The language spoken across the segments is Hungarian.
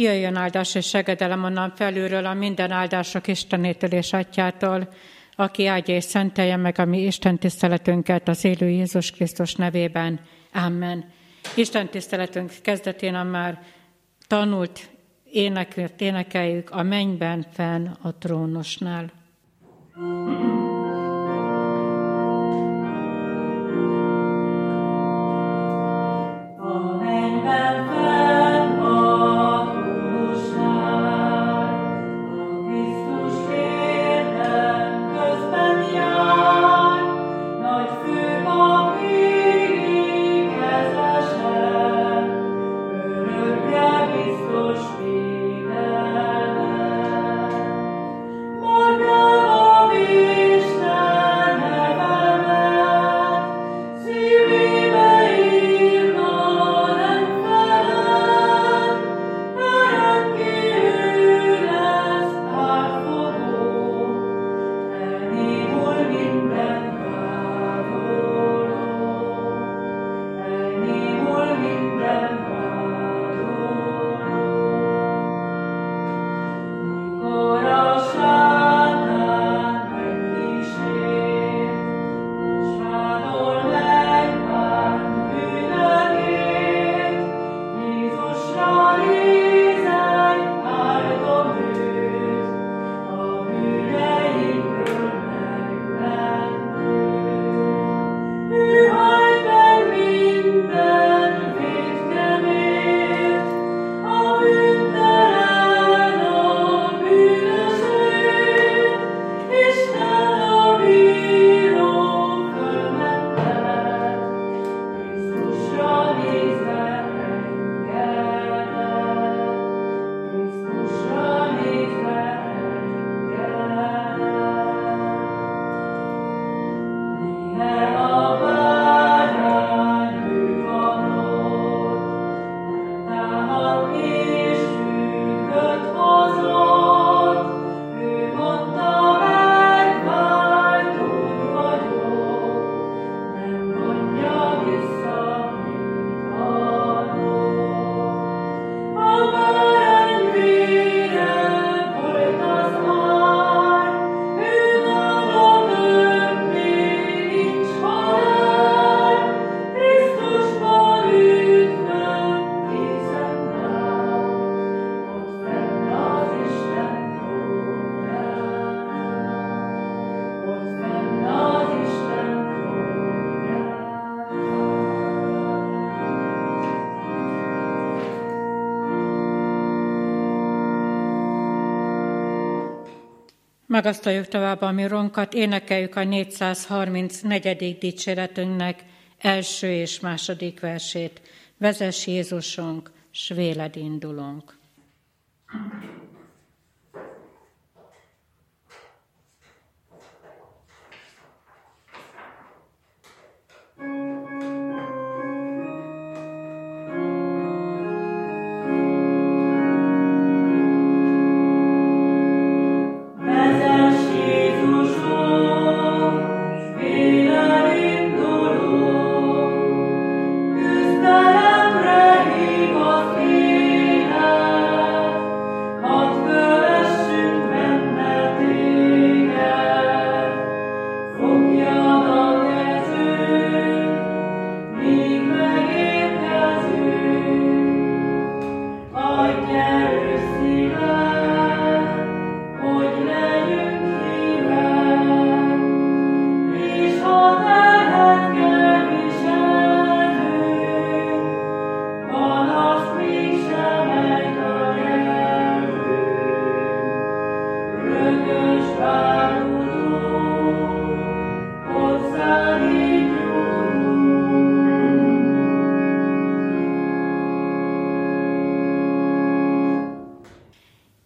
Jöjjön áldás és segedelem onnan felülről a minden áldások Istenétől és Atyától, aki áldja és szentelje meg a mi Isten tiszteletünket az élő Jézus Krisztus nevében. Amen. Isten tiszteletünk kezdetén a már tanult énekért énekeljük a mennyben fenn a trónosnál. thank Magasztaljuk tovább a mironkat, énekeljük a 434. dicséretünknek első és második versét. Vezess Jézusunk, s véled indulunk.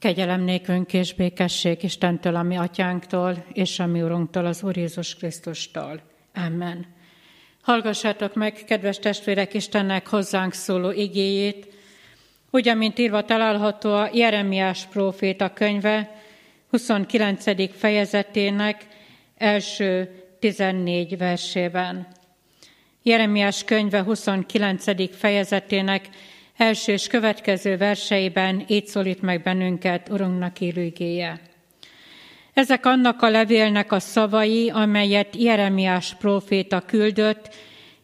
Kegyelem nékünk és békesség Istentől, a mi atyánktól, és a mi Urunktól, az Úr Jézus Krisztustól. Amen. Hallgassátok meg, kedves testvérek, Istennek hozzánk szóló igéjét, úgy, amint írva található a Jeremiás próféta könyve 29. fejezetének első 14 versében. Jeremiás könyve 29. fejezetének első és következő verseiben így szólít meg bennünket Urunknak élőgéje. Ezek annak a levélnek a szavai, amelyet Jeremiás próféta küldött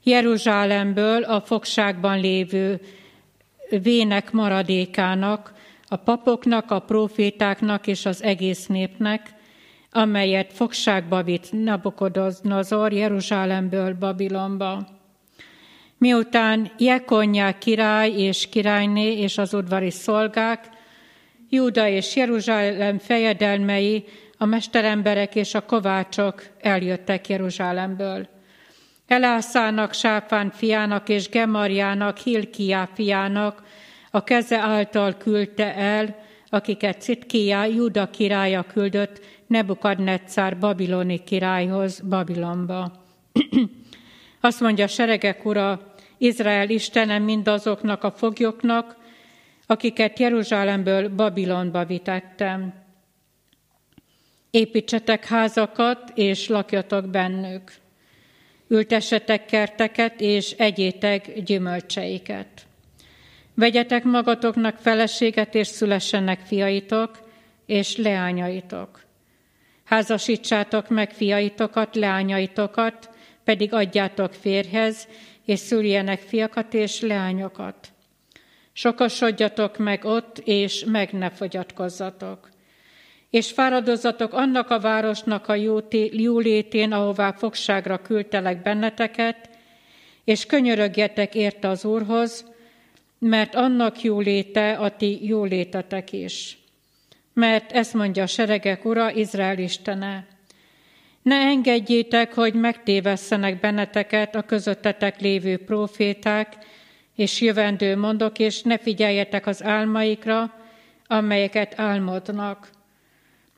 Jeruzsálemből a fogságban lévő vének maradékának, a papoknak, a profétáknak és az egész népnek, amelyet fogságba vitt Nabukodonozor Jeruzsálemből Babilonba. Miután Jekonyá király és királyné és az udvari szolgák, Júda és Jeruzsálem fejedelmei, a mesteremberek és a kovácsok eljöttek Jeruzsálemből. Elászának, Sáfán fiának és Gemarjának, Hilkiá fiának a keze által küldte el, akiket Citkiá, Júda királya küldött Nebukadnetszár babiloni királyhoz Babilonba. Azt mondja seregek ura, Izrael Istenem mindazoknak a foglyoknak, akiket Jeruzsálemből Babilonba vitettem. Építsetek házakat, és lakjatok bennük. Ültessetek kerteket, és egyétek gyümölcseiket. Vegyetek magatoknak feleséget, és szülessenek fiaitok, és leányaitok. Házasítsátok meg fiaitokat, leányaitokat, pedig adjátok férhez, és szüljenek fiakat és leányokat. Sokasodjatok meg ott, és meg ne fogyatkozzatok. És fáradozzatok annak a városnak a jólétén, ahová fogságra küldtelek benneteket, és könyörögjetek érte az Úrhoz, mert annak jóléte a ti jólétetek is. Mert ezt mondja a seregek ura, Izrael istene. Ne engedjétek, hogy megtévesszenek benneteket a közöttetek lévő proféták, és jövendő mondok, és ne figyeljetek az álmaikra, amelyeket álmodnak.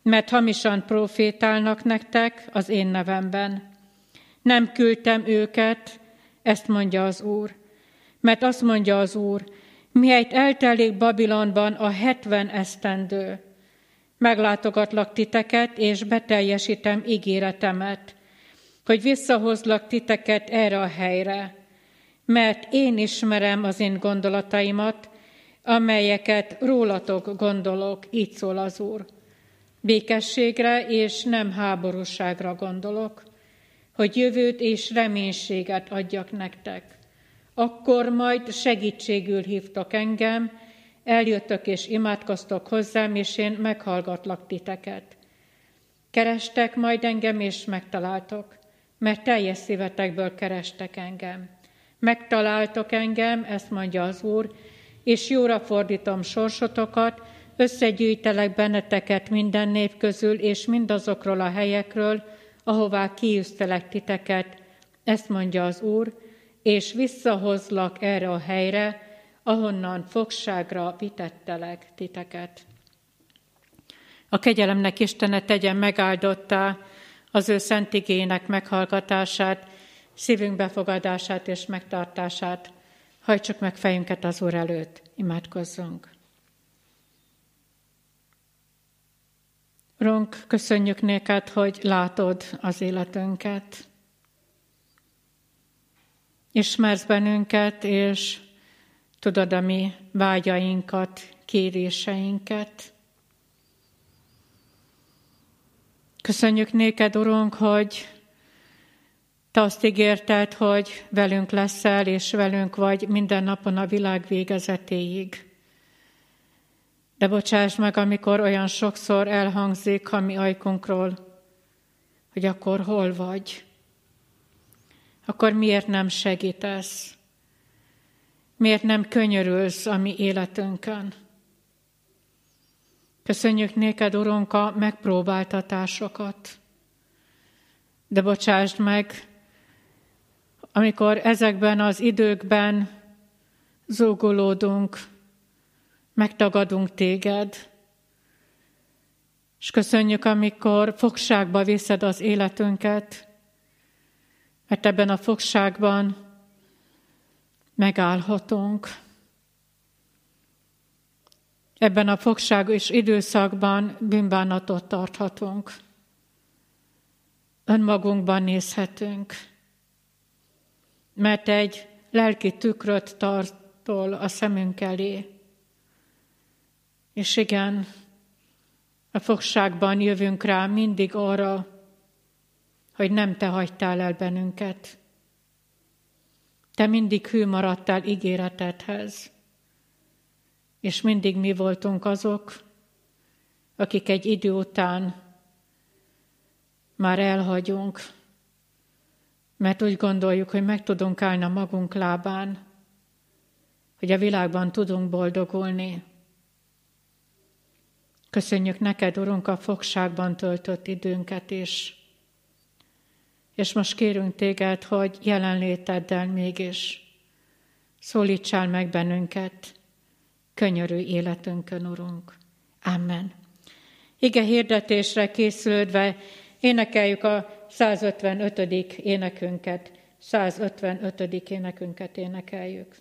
Mert hamisan profétálnak nektek az én nevemben. Nem küldtem őket, ezt mondja az Úr. Mert azt mondja az Úr, mihelyt eltelik Babilonban a hetven esztendő, meglátogatlak titeket, és beteljesítem ígéretemet, hogy visszahozlak titeket erre a helyre, mert én ismerem az én gondolataimat, amelyeket rólatok gondolok, így szól az Úr. Békességre és nem háborúságra gondolok, hogy jövőt és reménységet adjak nektek. Akkor majd segítségül hívtak engem, eljöttök és imádkoztok hozzám, és én meghallgatlak titeket. Kerestek majd engem, és megtaláltok, mert teljes szívetekből kerestek engem. Megtaláltok engem, ezt mondja az Úr, és jóra fordítom sorsotokat, összegyűjtelek benneteket minden nép közül, és mindazokról a helyekről, ahová kiűztelek titeket, ezt mondja az Úr, és visszahozlak erre a helyre, ahonnan fogságra vitettelek titeket. A kegyelemnek Istene tegyen megáldottá az ő szent igének meghallgatását, szívünk befogadását és megtartását. Hajtsuk meg fejünket az Úr előtt, imádkozzunk. Ronk, köszönjük néked, hogy látod az életünket. Ismersz bennünket, és tudod a mi vágyainkat, kéréseinket. Köszönjük néked, Urunk, hogy te azt ígérted, hogy velünk leszel, és velünk vagy minden napon a világ végezetéig. De bocsáss meg, amikor olyan sokszor elhangzik a mi ajkunkról, hogy akkor hol vagy, akkor miért nem segítesz, miért nem könyörülsz a mi életünkön. Köszönjük néked, Urunk, a megpróbáltatásokat, de bocsásd meg, amikor ezekben az időkben zúgolódunk, megtagadunk téged, és köszönjük, amikor fogságba viszed az életünket, mert ebben a fogságban megállhatunk. Ebben a fogság és időszakban bűnbánatot tarthatunk. Önmagunkban nézhetünk, mert egy lelki tükröt tart, tól a szemünk elé. És igen, a fogságban jövünk rá mindig arra, hogy nem te hagytál el bennünket. Te mindig hű maradtál ígéretedhez, és mindig mi voltunk azok, akik egy idő után már elhagyunk, mert úgy gondoljuk, hogy meg tudunk állni a magunk lábán, hogy a világban tudunk boldogulni. Köszönjük neked, Urunk, a fogságban töltött időnket is. És most kérünk téged, hogy jelenléteddel mégis szólítsál meg bennünket könyörű életünkön, Urunk. Amen. Ige hirdetésre készülődve énekeljük a 155. énekünket. 155. énekünket énekeljük.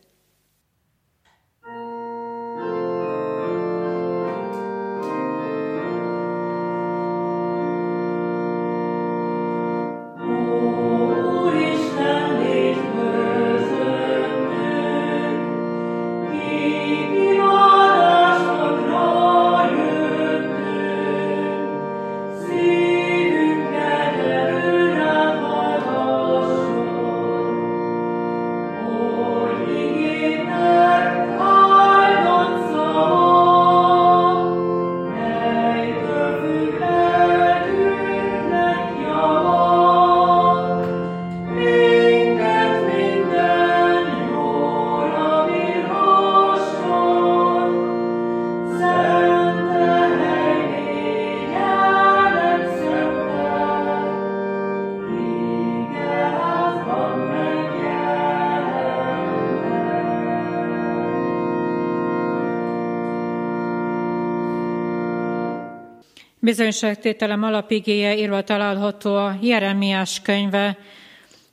Bizonyságtételem alapigéje írva található a Jeremiás könyve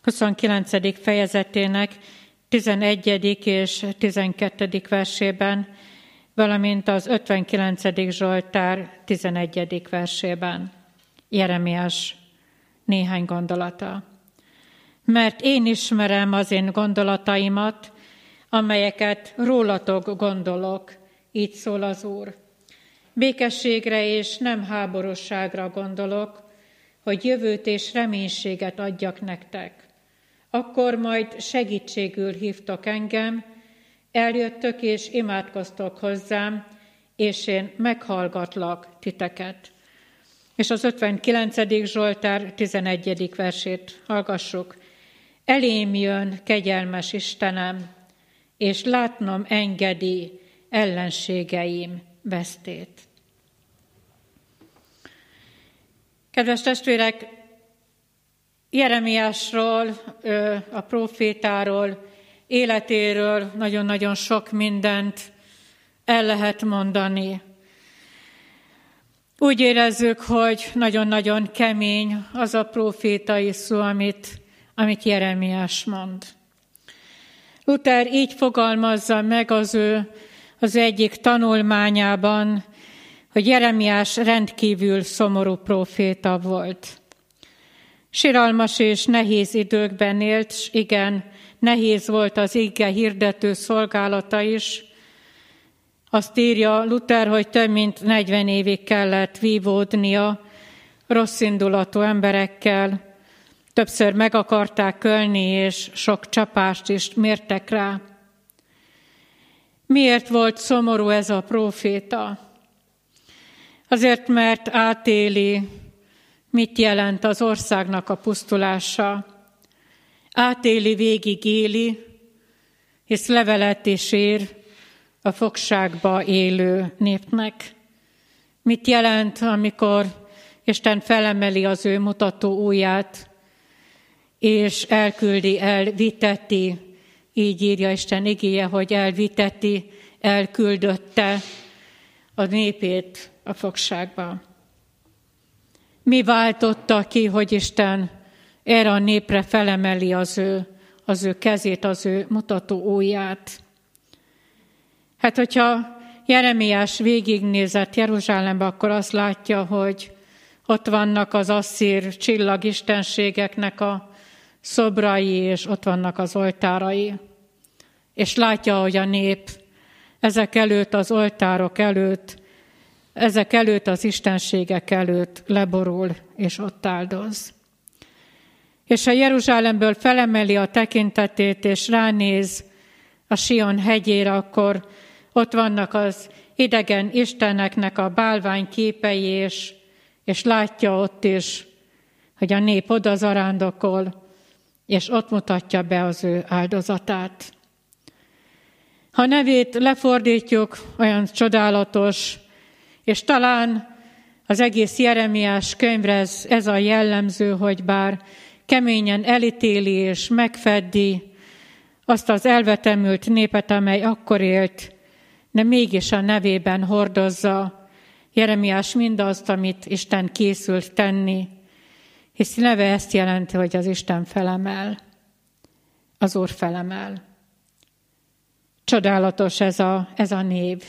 29. fejezetének 11. és 12. versében, valamint az 59. Zsoltár 11. versében. Jeremiás néhány gondolata. Mert én ismerem az én gondolataimat, amelyeket rólatok gondolok, így szól az Úr Békességre és nem háborosságra gondolok, hogy jövőt és reménységet adjak nektek. Akkor majd segítségül hívtok engem, eljöttök és imádkoztok hozzám, és én meghallgatlak titeket. És az 59. Zsoltár 11. versét hallgassuk. Elém jön kegyelmes Istenem, és látnom engedi ellenségeim vesztét. Kedves testvérek, Jeremiásról, a profétáról, életéről nagyon-nagyon sok mindent el lehet mondani. Úgy érezzük, hogy nagyon-nagyon kemény az a profétai szó, amit, amit Jeremiás mond. Luther így fogalmazza meg az ő az egyik tanulmányában, hogy Jeremiás rendkívül szomorú proféta volt. Siralmas és nehéz időkben élt, és igen, nehéz volt az ige hirdető szolgálata is. Azt írja Luther, hogy több mint 40 évig kellett vívódnia rosszindulatú emberekkel, többször meg akarták ölni, és sok csapást is mértek rá. Miért volt szomorú ez a proféta? Azért, mert átéli, mit jelent az országnak a pusztulása. Átéli, végig éli, és levelet is ír a fogságba élő népnek. Mit jelent, amikor Isten felemeli az ő mutató ujját, és elküldi, elviteti, így írja Isten igéje, hogy elviteti, elküldötte a népét a fogságba. Mi váltotta ki, hogy Isten erre a népre felemeli az ő, az ő kezét, az ő mutató ujját? Hát, hogyha Jeremiás végignézett Jeruzsálembe, akkor azt látja, hogy ott vannak az asszír csillagistenségeknek a szobrai, és ott vannak az oltárai. és látja, hogy a nép ezek előtt, az oltárok előtt, ezek előtt, az istenségek előtt leborul, és ott áldoz. És a Jeruzsálemből felemeli a tekintetét, és ránéz a Sion hegyére, akkor ott vannak az idegen isteneknek a bálvány képei, és, és látja ott is, hogy a nép oda zarándokol, és ott mutatja be az ő áldozatát. Ha nevét lefordítjuk, olyan csodálatos, és talán az egész Jeremiás könyvre ez, ez a jellemző, hogy bár keményen elítéli és megfeddi azt az elvetemült népet, amely akkor élt, de mégis a nevében hordozza Jeremiás mindazt, amit Isten készült tenni, hisz neve ezt jelenti, hogy az Isten felemel, az Úr felemel. Csodálatos ez a, ez a név,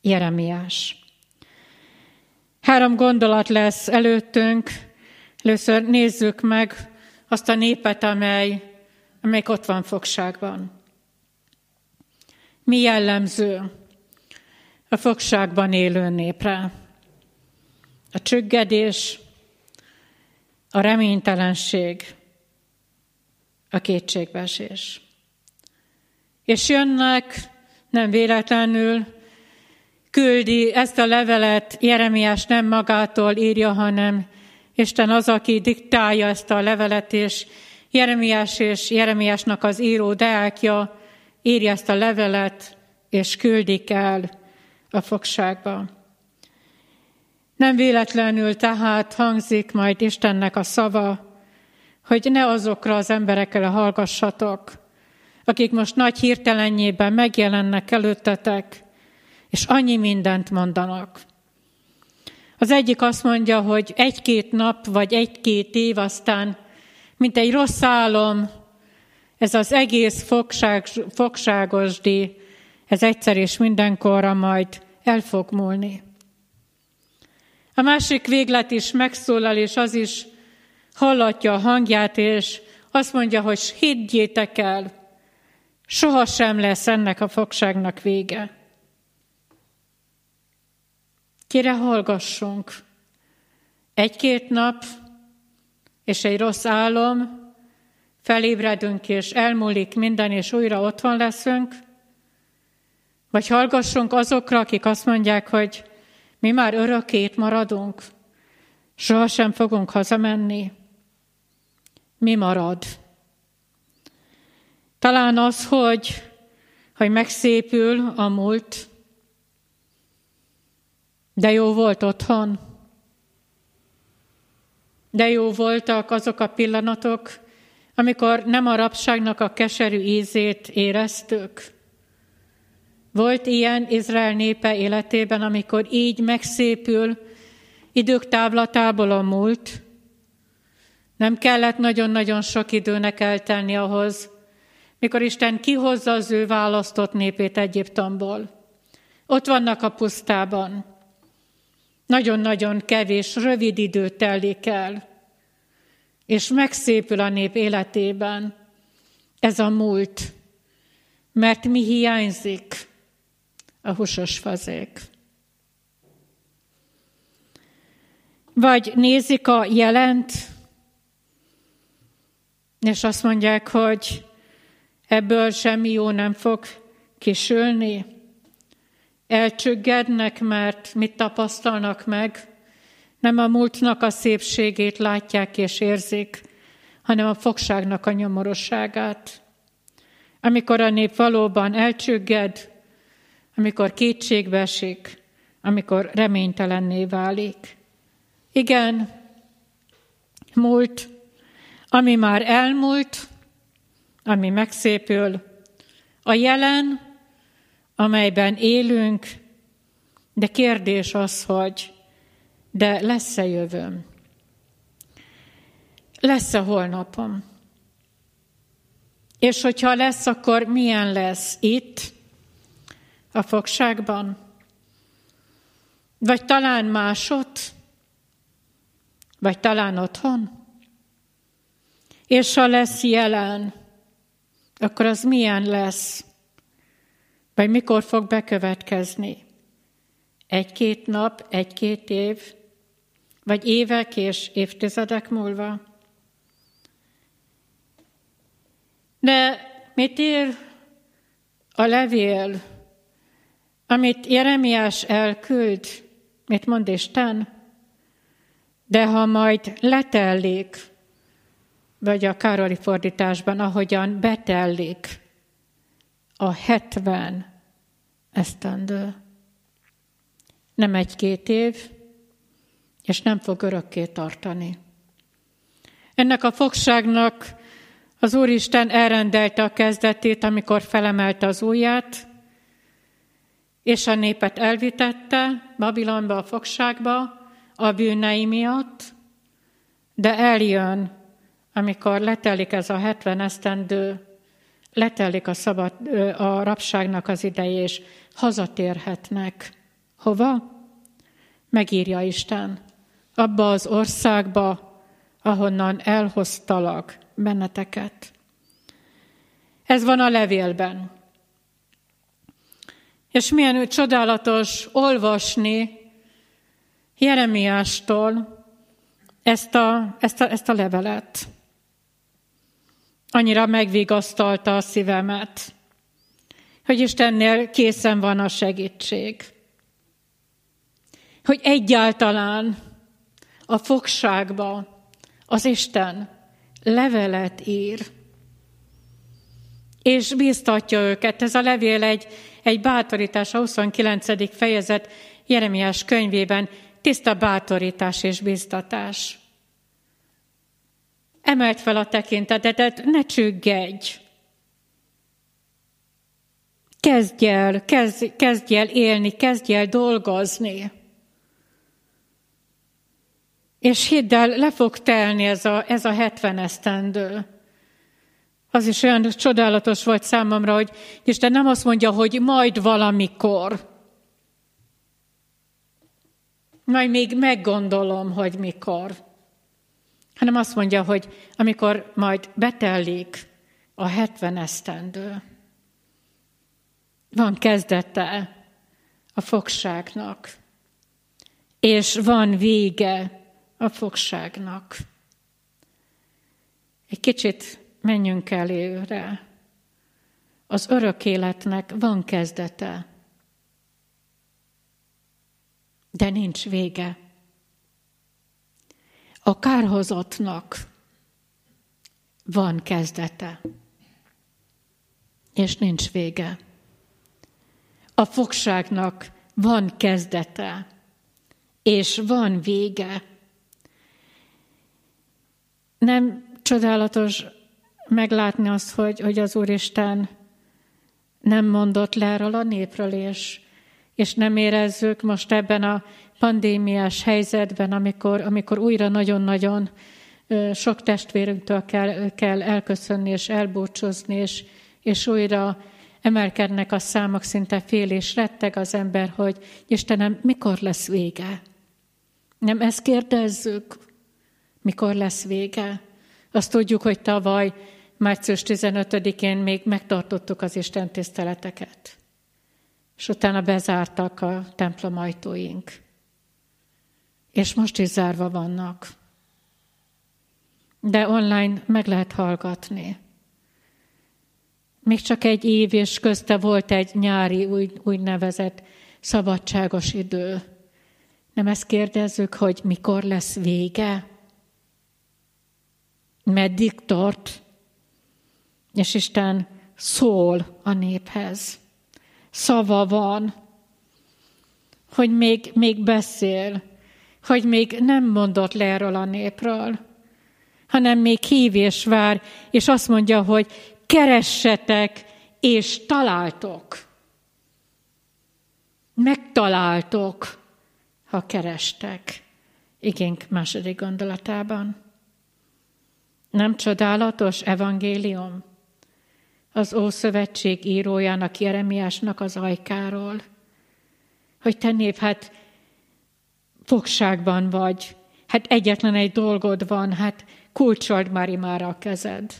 Jeremiás. Három gondolat lesz előttünk. Először nézzük meg azt a népet, amely, amely ott van fogságban. Mi jellemző a fogságban élő népre? A csüggedés, a reménytelenség, a kétségbeesés. És jönnek nem véletlenül, küldi ezt a levelet, Jeremiás nem magától írja, hanem Isten az, aki diktálja ezt a levelet, és Jeremiás és Jeremiásnak az író Deákja írja ezt a levelet, és küldik el a fogságba. Nem véletlenül tehát hangzik majd Istennek a szava, hogy ne azokra az emberekre hallgassatok, akik most nagy hirtelenjében megjelennek előttetek, és annyi mindent mondanak. Az egyik azt mondja, hogy egy-két nap, vagy egy-két év, aztán, mint egy rossz álom, ez az egész fogság, fogságosdi, ez egyszer és mindenkorra majd el fog múlni. A másik véglet is megszólal, és az is hallatja a hangját, és azt mondja, hogy higgyétek el, sohasem lesz ennek a fogságnak vége. Kire hallgassunk? Egy-két nap, és egy rossz álom, felébredünk, és elmúlik minden, és újra otthon leszünk, vagy hallgassunk azokra, akik azt mondják, hogy mi már örökét maradunk, sohasem fogunk hazamenni. Mi marad? Talán az, hogy, hogy megszépül a múlt, de jó volt otthon. De jó voltak azok a pillanatok, amikor nem a rabságnak a keserű ízét éreztük. Volt ilyen Izrael népe életében, amikor így megszépül idők távlatából a múlt. Nem kellett nagyon-nagyon sok időnek eltelni ahhoz, mikor Isten kihozza az ő választott népét Egyiptomból. Ott vannak a pusztában. Nagyon-nagyon kevés, rövid idő telik el, és megszépül a nép életében ez a múlt, mert mi hiányzik? A húsos fazék. Vagy nézik a jelent, és azt mondják, hogy ebből semmi jó nem fog kisülni, elcsüggednek, mert mit tapasztalnak meg? Nem a múltnak a szépségét látják és érzik, hanem a fogságnak a nyomorosságát. Amikor a nép valóban elcsügged, amikor kétségbe esik, amikor reménytelenné válik. Igen, múlt, ami már elmúlt, ami megszépül, a jelen, amelyben élünk, de kérdés az, hogy de lesz-e jövőm? Lesz-e holnapom? És hogyha lesz, akkor milyen lesz itt, a fogságban? Vagy talán másod? Vagy talán otthon? És ha lesz jelen, akkor az milyen lesz? Vagy mikor fog bekövetkezni? Egy-két nap, egy-két év, vagy évek és évtizedek múlva? De mit ír a levél, amit Jeremiás elküld, mit mond Isten? De ha majd letellik, vagy a Károli fordításban, ahogyan betellik a hetven esztendő. Nem egy-két év, és nem fog örökké tartani. Ennek a fogságnak az Úristen elrendelte a kezdetét, amikor felemelte az ujját, és a népet elvitette Babilonba a fogságba a bűnei miatt, de eljön, amikor letelik ez a 70 esztendő, letelik a, szabad, a rabságnak az ideje, és hazatérhetnek. Hova? Megírja Isten. Abba az országba, ahonnan elhoztalak benneteket. Ez van a levélben. És milyen csodálatos olvasni Jeremiástól ezt a, ezt a, ezt a levelet. Annyira megvigasztalta a szívemet, hogy Istennél készen van a segítség. Hogy egyáltalán a fogságba az Isten levelet ír, és bíztatja őket. Ez a levél egy, egy bátorítás, a 29. fejezet Jeremiás könyvében tiszta bátorítás és bíztatás. Emelt fel a tekintetetet, ne csüggedj! Kezdj el, kezdj, kezdj el élni, kezdj el dolgozni. És hidd el, le fog telni ez a, ez a 70 esztendő. Az is olyan csodálatos volt számomra, hogy Isten nem azt mondja, hogy majd valamikor. Majd még meggondolom, hogy mikor. Hanem azt mondja, hogy amikor majd betellik a 70 esztendő. Van kezdete a fogságnak, és van vége a fogságnak. Egy kicsit menjünk előre. Az örök életnek van kezdete, de nincs vége. A kárhozatnak van kezdete, és nincs vége. A fogságnak van kezdete, és van vége. Nem csodálatos meglátni azt, hogy, hogy az Úristen nem mondott le erről a népről, és, és nem érezzük most ebben a pandémiás helyzetben, amikor, amikor újra nagyon-nagyon sok testvérünktől kell, kell elköszönni és elbúcsúzni, és, és újra emelkednek a számok, szinte fél és retteg az ember, hogy Istenem, mikor lesz vége? Nem ezt kérdezzük, mikor lesz vége? Azt tudjuk, hogy tavaly március 15-én még megtartottuk az Isten tiszteleteket, és utána bezártak a templom ajtóink. És most is zárva vannak. De online meg lehet hallgatni. Még csak egy év és közte volt egy nyári úgy, úgynevezett szabadságos idő. Nem ezt kérdezzük, hogy mikor lesz vége? Meddig tart? És Isten szól a néphez. Szava van, hogy még, még beszél, hogy még nem mondott le erről a népről, hanem még hív és vár, és azt mondja, hogy keressetek, és találtok. Megtaláltok, ha kerestek. Igénk második gondolatában. Nem csodálatos evangélium? Az Ószövetség írójának, Jeremiásnak az ajkáról, hogy te nép, hát fogságban vagy, hát egyetlen egy dolgod van, hát kulcsold már imára a kezed.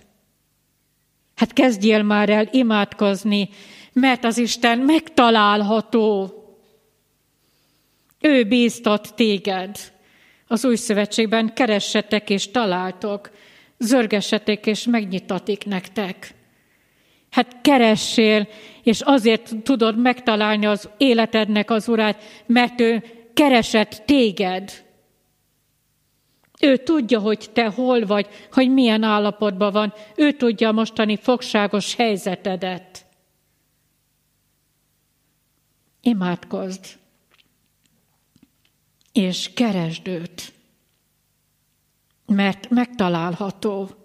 Hát kezdjél már el imádkozni, mert az Isten megtalálható. Ő bíztat téged. Az új szövetségben keressetek és találtok, zörgessetek és megnyitatik nektek. Hát keressél, és azért tudod megtalálni az életednek az urát, mert ő keresett téged. Ő tudja, hogy te hol vagy, hogy milyen állapotban van. Ő tudja a mostani fogságos helyzetedet. Imádkozd, és keresd őt, mert megtalálható,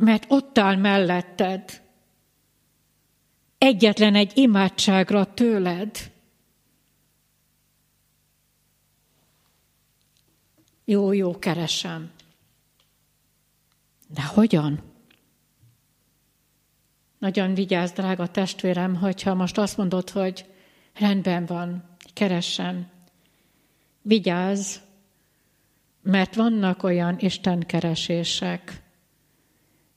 mert ott áll melletted, egyetlen egy imádságra tőled. Jó, jó, keresem. De hogyan? Nagyon vigyázz, drága testvérem, hogyha most azt mondod, hogy rendben van, keresem. Vigyázz, mert vannak olyan istenkeresések,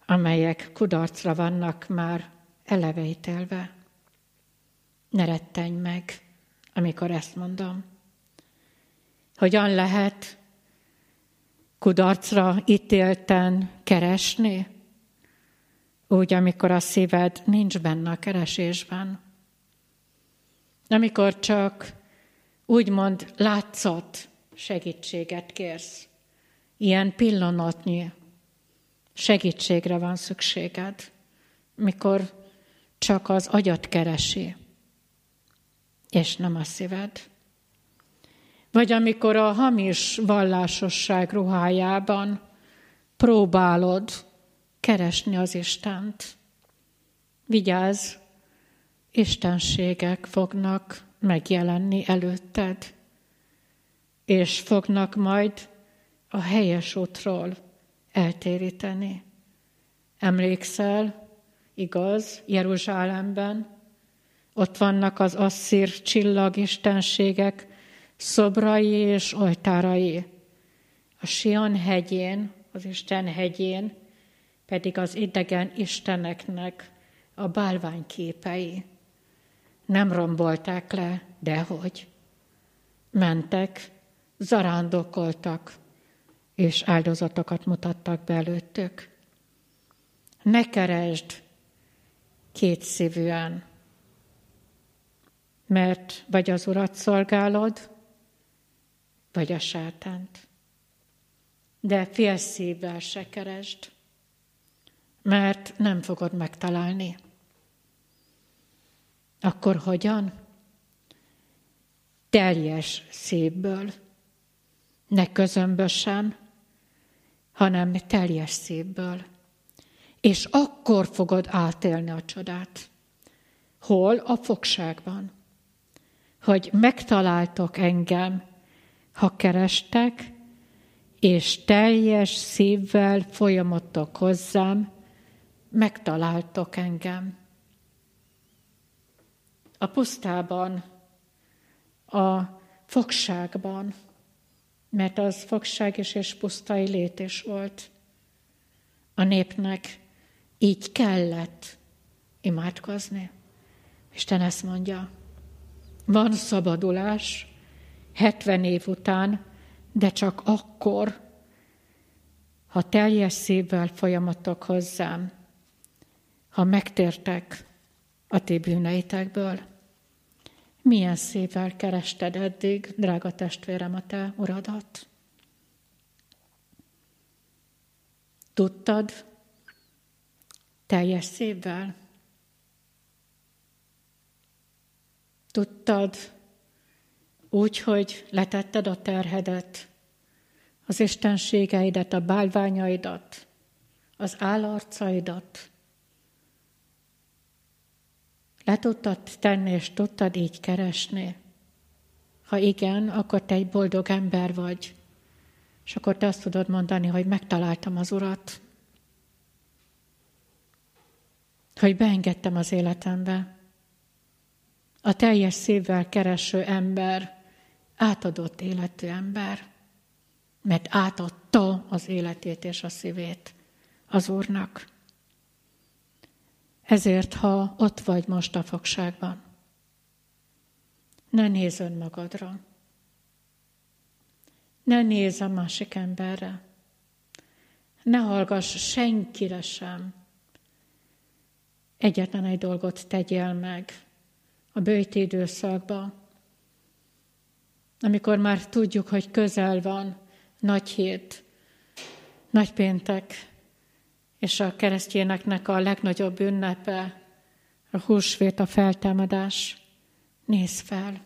amelyek kudarcra vannak már eleveitelve. Ne rettenj meg, amikor ezt mondom. Hogyan lehet kudarcra ítélten keresni? Úgy, amikor a szíved nincs benne a keresésben. Amikor csak úgymond látszott segítséget kérsz. Ilyen pillanatnyi segítségre van szükséged, mikor csak az agyat keresi, és nem a szíved. Vagy amikor a hamis vallásosság ruhájában próbálod keresni az Istent. Vigyázz, istenségek fognak megjelenni előtted, és fognak majd a helyes útról eltéríteni. Emlékszel, igaz, Jeruzsálemben, ott vannak az asszír csillagistenségek szobrai és oltárai. A Sion hegyén, az Isten hegyén pedig az idegen isteneknek a bálványképei. Nem rombolták le, dehogy. Mentek, zarándokoltak, és áldozatokat mutattak be előttük. Ne keresd kétszívűen, mert vagy az Urat szolgálod, vagy a sátánt. De fél szívvel se keresd, mert nem fogod megtalálni. Akkor hogyan? Teljes szívből, ne közömbösen, hanem teljes szívből. És akkor fogod átélni a csodát. Hol? A fogságban. Hogy megtaláltok engem, ha kerestek, és teljes szívvel folyamodtok hozzám, megtaláltok engem. A pusztában, a fogságban, mert az fogság és, és pusztai létés volt. A népnek így kellett imádkozni. Isten ezt mondja, van szabadulás 70 év után, de csak akkor, ha teljes szívvel folyamatok hozzám, ha megtértek a ti bűneitekből. Milyen szívvel kerested eddig, drága testvérem, a te uradat? Tudtad teljes szívvel? Tudtad úgy, hogy letetted a terhedet, az istenségeidet, a bálványaidat, az állarcaidat, le tudtad tenni, és tudtad így keresni? Ha igen, akkor te egy boldog ember vagy. És akkor te azt tudod mondani, hogy megtaláltam az Urat. Hogy beengedtem az életembe. A teljes szívvel kereső ember, átadott életű ember, mert átadta az életét és a szívét az Úrnak. Ezért, ha ott vagy most a fogságban, ne nézz önmagadra. Ne nézz a másik emberre. Ne hallgass senkire sem. Egyetlen egy dolgot tegyél meg a bőti időszakban, amikor már tudjuk, hogy közel van nagy hét, nagy péntek, és a keresztényeknek a legnagyobb ünnepe, a húsvét, a feltámadás. Nézz fel.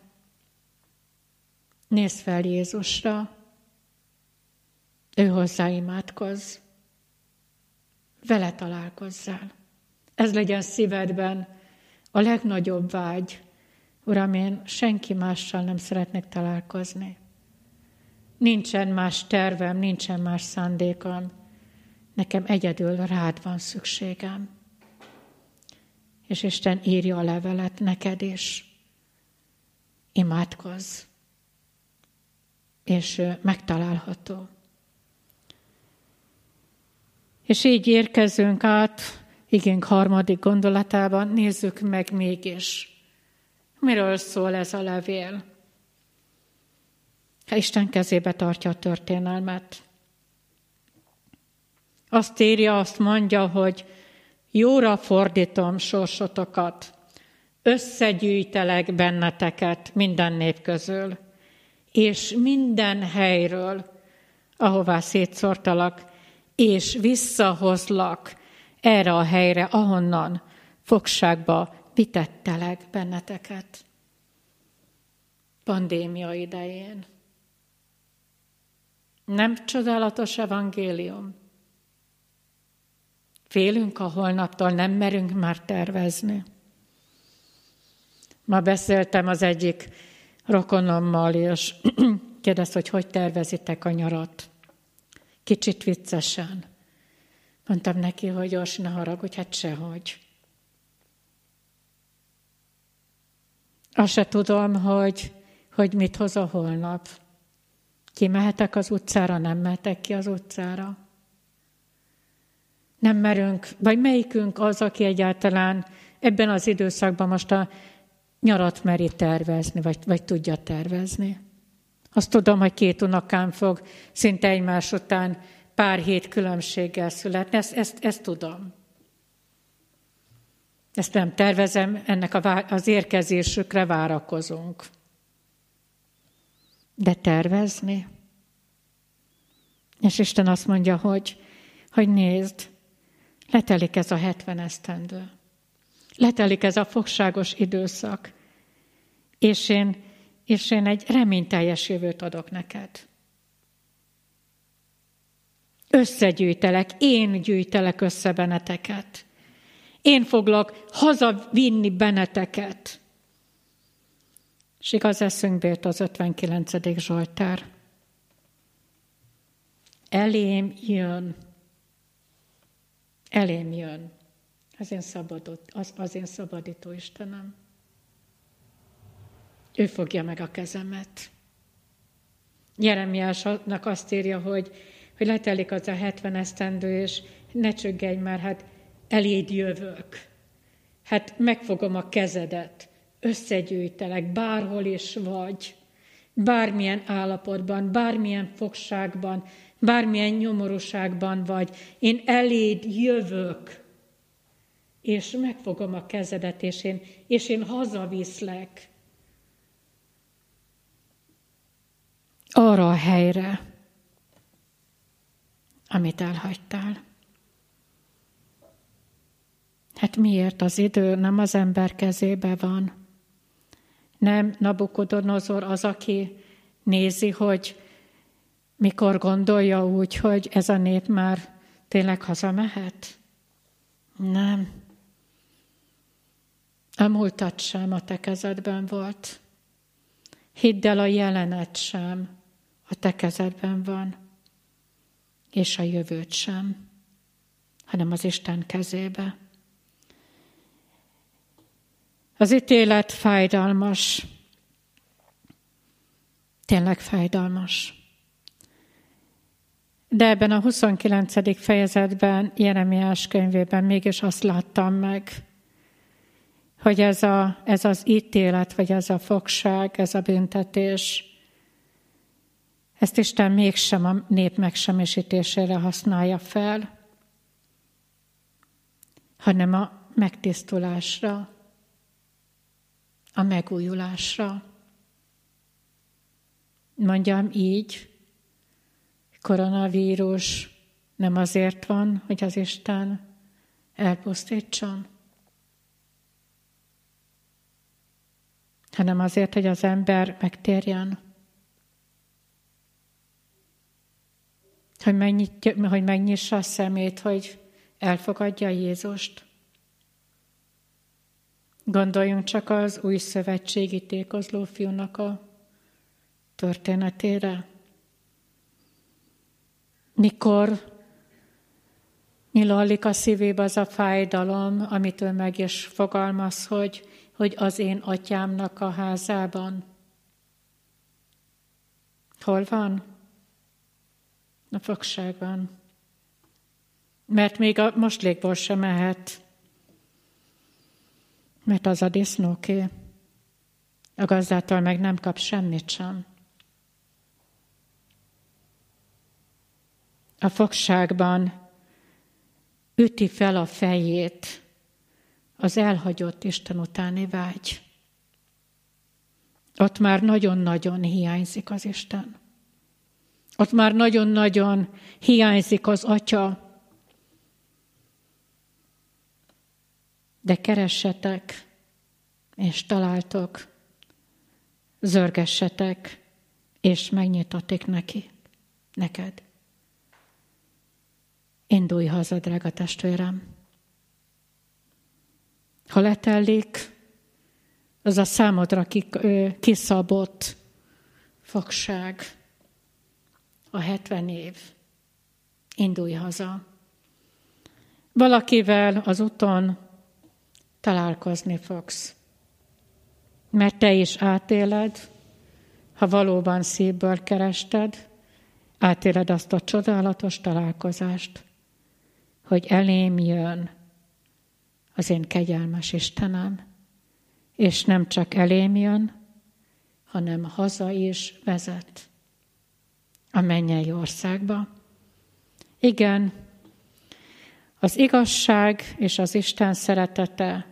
Nézz fel Jézusra. Ő hozzá imádkozz. Vele találkozzál. Ez legyen szívedben a legnagyobb vágy. Uram, én senki mással nem szeretnék találkozni. Nincsen más tervem, nincsen más szándékom. Nekem egyedül rád van szükségem. És Isten írja a levelet neked is. Imádkozz. És megtalálható. És így érkezünk át igénk harmadik gondolatában, nézzük meg mégis, miről szól ez a levél. Isten kezébe tartja a történelmet. Azt írja, azt mondja, hogy jóra fordítom sorsotokat, összegyűjtelek benneteket minden nép közül, és minden helyről, ahová szétszortalak, és visszahozlak erre a helyre, ahonnan fogságba vitettelek benneteket. Pandémia idején. Nem csodálatos evangélium? Félünk a holnaptól, nem merünk már tervezni. Ma beszéltem az egyik rokonommal, és kérdezte, hogy hogy tervezitek a nyarat. Kicsit viccesen. Mondtam neki, hogy gyors, ne haragudj, hát sehogy. Azt se tudom, hogy, hogy mit hoz a holnap. Kimehetek az utcára, nem mehetek ki az utcára. Nem merünk, vagy melyikünk az, aki egyáltalán ebben az időszakban most a nyarat meri tervezni, vagy, vagy tudja tervezni. Azt tudom, hogy két unokám fog szinte egymás után pár hét különbséggel születni, ezt, ezt, ezt tudom. Ezt nem tervezem, ennek a, az érkezésükre várakozunk. De tervezni? És Isten azt mondja, hogy, hogy nézd, letelik ez a 70 esztendő. Letelik ez a fogságos időszak. És én, és én egy reményteljes jövőt adok neked. Összegyűjtelek, én gyűjtelek össze benneteket. Én foglak hazavinni benneteket. És igaz eszünkbe jött az 59. Zsoltár. Elém jön. Elém jön. Az én, szabadott, az, az én szabadító Istenem. Ő fogja meg a kezemet. Jeremiásnak azt írja, hogy, hogy letelik az a 70 esztendő, és ne csöggedj már, hát eléd jövök. Hát megfogom a kezedet, összegyűjtelek, bárhol is vagy, bármilyen állapotban, bármilyen fogságban, bármilyen nyomorúságban vagy, én eléd jövök, és megfogom a kezedet, és én, és én hazaviszlek. Arra a helyre, amit elhagytál. Hát miért az idő nem az ember kezébe van? Nem Nabukodonozor az, aki nézi, hogy mikor gondolja úgy, hogy ez a nép már tényleg hazamehet? Nem. A múltat sem a te kezedben volt. Hidd el, a jelenet sem a te kezedben van, és a jövőt sem, hanem az Isten kezébe. Az ítélet fájdalmas, tényleg fájdalmas. De ebben a 29. fejezetben, Jeremiás könyvében mégis azt láttam meg, hogy ez, a, ez az ítélet, vagy ez a fogság, ez a büntetés, ezt Isten mégsem a nép megsemmisítésére használja fel, hanem a megtisztulásra, a megújulásra. Mondjam így, koronavírus nem azért van, hogy az Isten elpusztítson, hanem azért, hogy az ember megtérjen. Hogy, megnyitja, hogy megnyissa a szemét, hogy elfogadja Jézust. Gondoljunk csak az új szövetségi tékozló fiúnak a történetére. Mikor nyilallik a szívébe az a fájdalom, amit ő meg is fogalmaz, hogy, hogy az én atyámnak a házában. Hol van? A fogságban. Mert még a moslékból sem mehet. Mert az a disznóké. A gazdától meg nem kap semmit sem. A fogságban üti fel a fejét az elhagyott Isten utáni vágy. Ott már nagyon-nagyon hiányzik az Isten. Ott már nagyon-nagyon hiányzik az Atya. De keressetek, és találtok, zörgessetek, és megnyitatik neki, neked. Indulj haza, drága testvérem. Ha letellik, az a számodra kiszabott fogság, a 70 év. Indulj haza. Valakivel az úton találkozni fogsz. Mert te is átéled, ha valóban szívből kerested, átéled azt a csodálatos találkozást, hogy elém jön az én kegyelmes Istenem, és nem csak elém jön, hanem haza is vezet a mennyei országba. Igen, az igazság és az Isten szeretete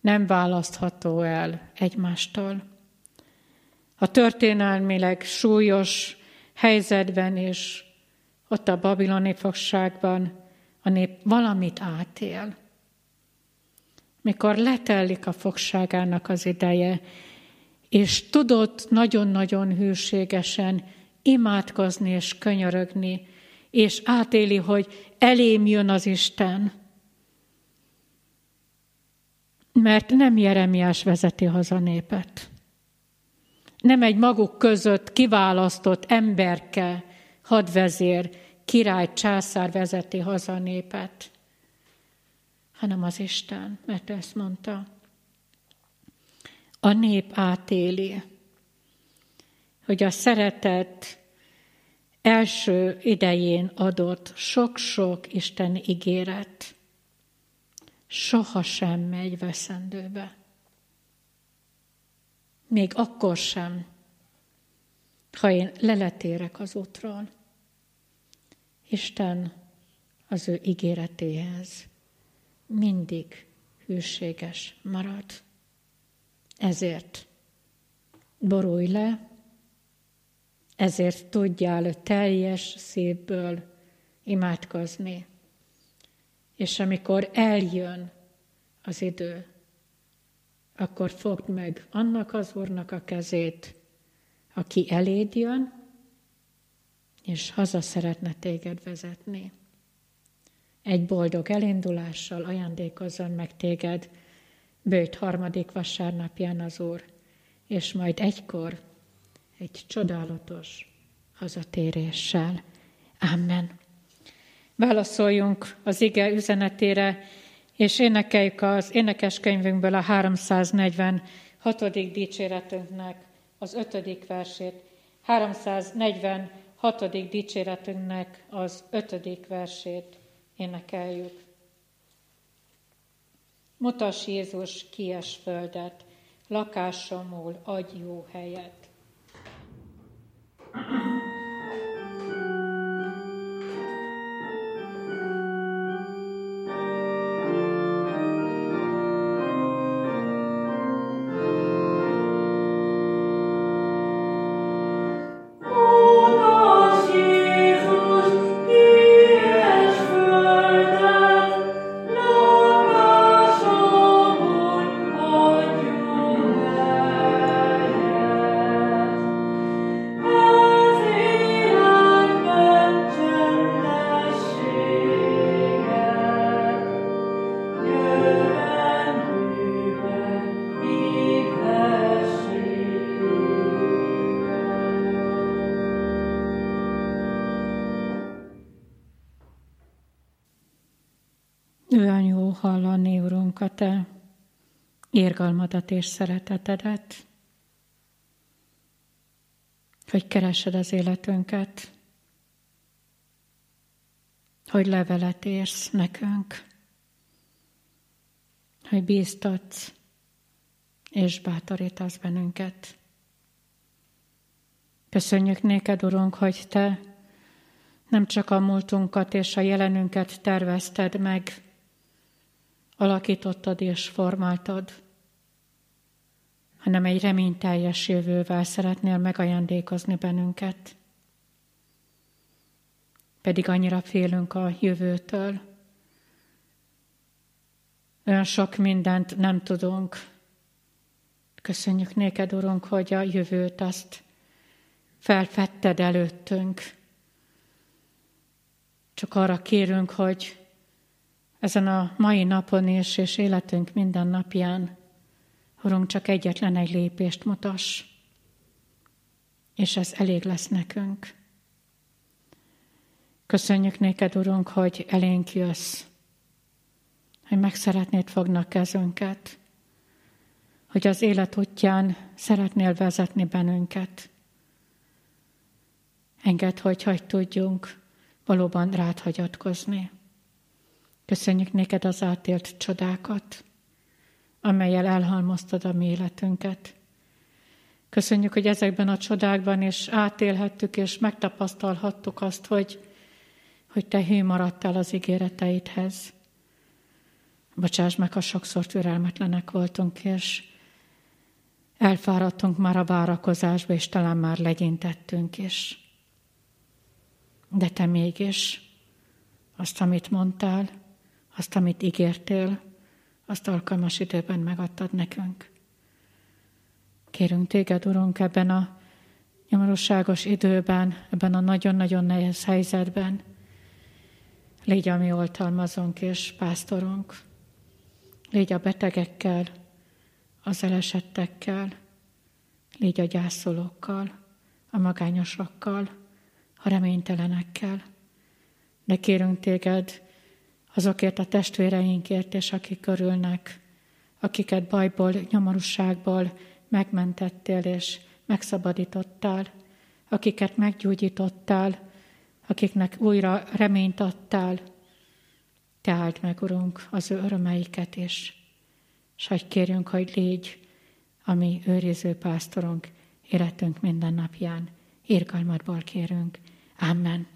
nem választható el egymástól. A történelmileg súlyos helyzetben és ott a babiloni fogságban a nép valamit átél. Mikor letellik a fogságának az ideje, és tudott nagyon-nagyon hűségesen imádkozni és könyörögni, és átéli, hogy elém jön az Isten. Mert nem Jeremiás vezeti haza népet. Nem egy maguk között kiválasztott emberke, hadvezér, király, császár vezeti haza népet, hanem az Isten, mert ezt mondta. A nép átéli, hogy a szeretet első idején adott sok-sok Isten ígéret sohasem megy veszendőbe. Még akkor sem, ha én leletérek az útról. Isten az ő ígéretéhez mindig hűséges marad. Ezért borulj le, ezért tudjál teljes szívből imádkozni. És amikor eljön az idő, akkor fogd meg annak az Úrnak a kezét, aki eléd jön, és haza szeretne téged vezetni. Egy boldog elindulással ajándékozzon meg téged bőjt harmadik vasárnapján az Úr, és majd egykor egy csodálatos hazatéréssel. Amen. Válaszoljunk az ige üzenetére, és énekeljük az énekeskönyvünkből a 346. dicséretünknek az ötödik versét. 346 hatodik dicséretünknek az ötödik versét énekeljük. Mutas Jézus kies földet, lakásomul adj jó helyet. Thank you. Érgalmadat és szeretetedet, hogy keresed az életünket, hogy levelet érsz nekünk, hogy bíztatsz és bátorítasz bennünket. Köszönjük néked, Urunk, hogy Te nem csak a múltunkat és a jelenünket tervezted meg, alakítottad és formáltad, hanem egy reményteljes jövővel szeretnél megajándékozni bennünket. Pedig annyira félünk a jövőtől. Olyan sok mindent nem tudunk. Köszönjük néked, Urunk, hogy a jövőt azt felfedted előttünk. Csak arra kérünk, hogy ezen a mai napon is, és életünk minden napján, Urunk, csak egyetlen egy lépést mutass, és ez elég lesz nekünk. Köszönjük néked, Urunk, hogy elénk jössz, hogy meg szeretnéd fognak kezünket, hogy az élet útján szeretnél vezetni bennünket. Engedd, hogy hagy tudjunk valóban rád hagyatkozni. Köszönjük néked az átélt csodákat, amelyel elhalmoztad a mi életünket. Köszönjük, hogy ezekben a csodákban is átélhettük és megtapasztalhattuk azt, hogy, hogy te hű maradtál az ígéreteidhez. Bocsáss meg, ha sokszor türelmetlenek voltunk, és elfáradtunk már a várakozásba, és talán már legyintettünk is. De te mégis azt, amit mondtál, azt, amit ígértél, azt alkalmas időben megadtad nekünk. Kérünk téged, Urunk, ebben a nyomorúságos időben, ebben a nagyon-nagyon nehéz helyzetben, légy a mi oltalmazónk és pásztorunk, légy a betegekkel, az elesettekkel, légy a gyászolókkal, a magányosokkal, a reménytelenekkel. De kérünk téged, azokért a testvéreinkért, és akik körülnek, akiket bajból, nyomorúságból megmentettél és megszabadítottál, akiket meggyógyítottál, akiknek újra reményt adtál. Te áld meg, Urunk, az ő örömeiket is, és hogy kérjünk, hogy légy a mi őriző pásztorunk életünk minden napján. Irgalmadból kérünk. Amen.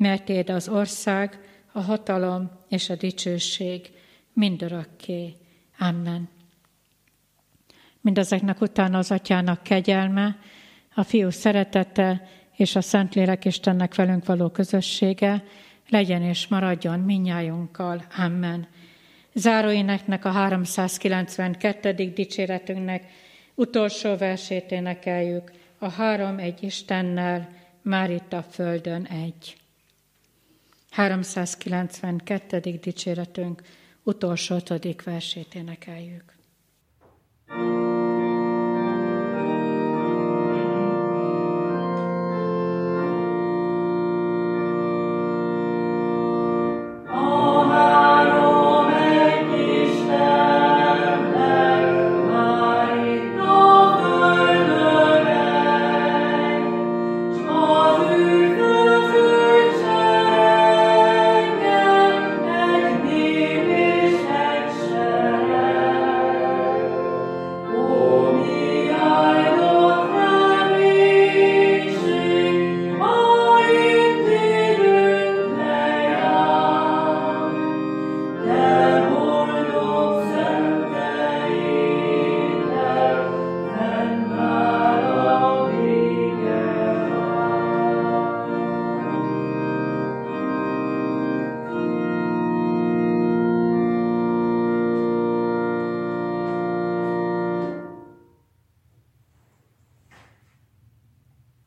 mert Téd az ország, a hatalom és a dicsőség mindörökké. Amen. Mindezeknek utána az Atyának kegyelme, a Fiú szeretete és a Szentlélek Istennek velünk való közössége legyen és maradjon minnyájunkkal. Amen. Záróéneknek a 392. dicséretünknek utolsó versét énekeljük. A három egy Istennel, már itt a földön egy. 392. dicséretünk utolsó ötödik versét énekeljük. thank